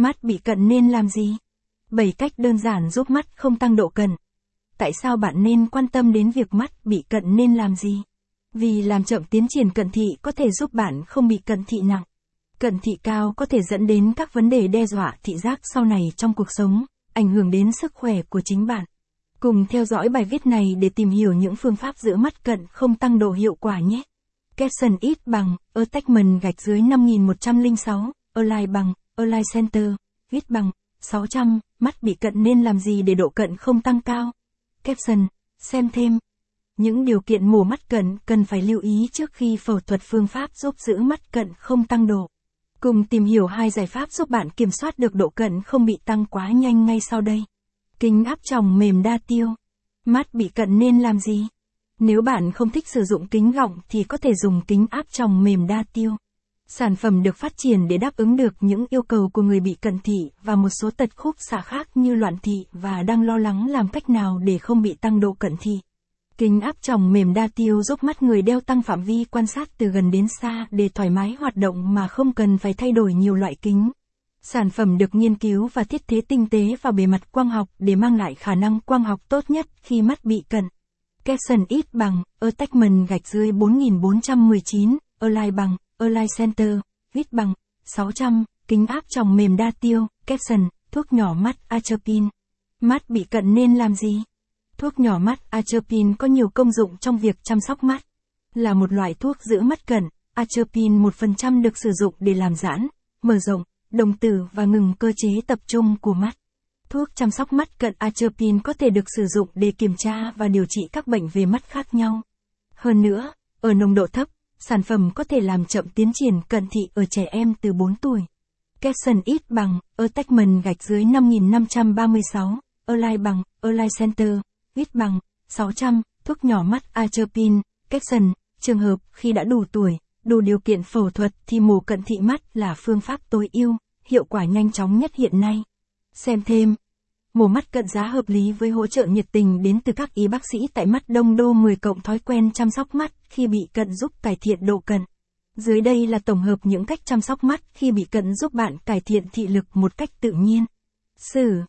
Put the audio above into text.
Mắt bị cận nên làm gì? 7 cách đơn giản giúp mắt không tăng độ cận. Tại sao bạn nên quan tâm đến việc mắt bị cận nên làm gì? Vì làm chậm tiến triển cận thị có thể giúp bạn không bị cận thị nặng. Cận thị cao có thể dẫn đến các vấn đề đe dọa thị giác sau này trong cuộc sống, ảnh hưởng đến sức khỏe của chính bạn. Cùng theo dõi bài viết này để tìm hiểu những phương pháp giữ mắt cận không tăng độ hiệu quả nhé. Capson ít bằng, attachment gạch dưới 5106, align bằng, align center, viết bằng, 600, mắt bị cận nên làm gì để độ cận không tăng cao? Caption, xem thêm. Những điều kiện mổ mắt cận cần phải lưu ý trước khi phẫu thuật phương pháp giúp giữ mắt cận không tăng độ. Cùng tìm hiểu hai giải pháp giúp bạn kiểm soát được độ cận không bị tăng quá nhanh ngay sau đây. Kính áp tròng mềm đa tiêu. Mắt bị cận nên làm gì? Nếu bạn không thích sử dụng kính gọng thì có thể dùng kính áp tròng mềm đa tiêu. Sản phẩm được phát triển để đáp ứng được những yêu cầu của người bị cận thị và một số tật khúc xạ khác như loạn thị và đang lo lắng làm cách nào để không bị tăng độ cận thị. Kính áp tròng mềm đa tiêu giúp mắt người đeo tăng phạm vi quan sát từ gần đến xa để thoải mái hoạt động mà không cần phải thay đổi nhiều loại kính. Sản phẩm được nghiên cứu và thiết kế tinh tế vào bề mặt quang học để mang lại khả năng quang học tốt nhất khi mắt bị cận. Capson ít bằng, attachment gạch dưới 4419, align bằng, align center, viết bằng, 600, kính áp tròng mềm đa tiêu, caption, thuốc nhỏ mắt Atropine. Mắt bị cận nên làm gì? Thuốc nhỏ mắt Atropine có nhiều công dụng trong việc chăm sóc mắt. Là một loại thuốc giữ mắt cận, Atropine 1% được sử dụng để làm giãn, mở rộng, đồng tử và ngừng cơ chế tập trung của mắt. Thuốc chăm sóc mắt cận Atropine có thể được sử dụng để kiểm tra và điều trị các bệnh về mắt khác nhau. Hơn nữa, ở nồng độ thấp, sản phẩm có thể làm chậm tiến triển cận thị ở trẻ em từ 4 tuổi. Capson ít bằng, attachment gạch dưới 5536, Align bằng, Align Center, ít bằng, 600, thuốc nhỏ mắt Atropine, Capson, trường hợp khi đã đủ tuổi, đủ điều kiện phẫu thuật thì mổ cận thị mắt là phương pháp tối ưu, hiệu quả nhanh chóng nhất hiện nay. Xem thêm. Mổ mắt cận giá hợp lý với hỗ trợ nhiệt tình đến từ các y bác sĩ tại mắt đông đô 10 cộng thói quen chăm sóc mắt khi bị cận giúp cải thiện độ cận. Dưới đây là tổng hợp những cách chăm sóc mắt khi bị cận giúp bạn cải thiện thị lực một cách tự nhiên. Sử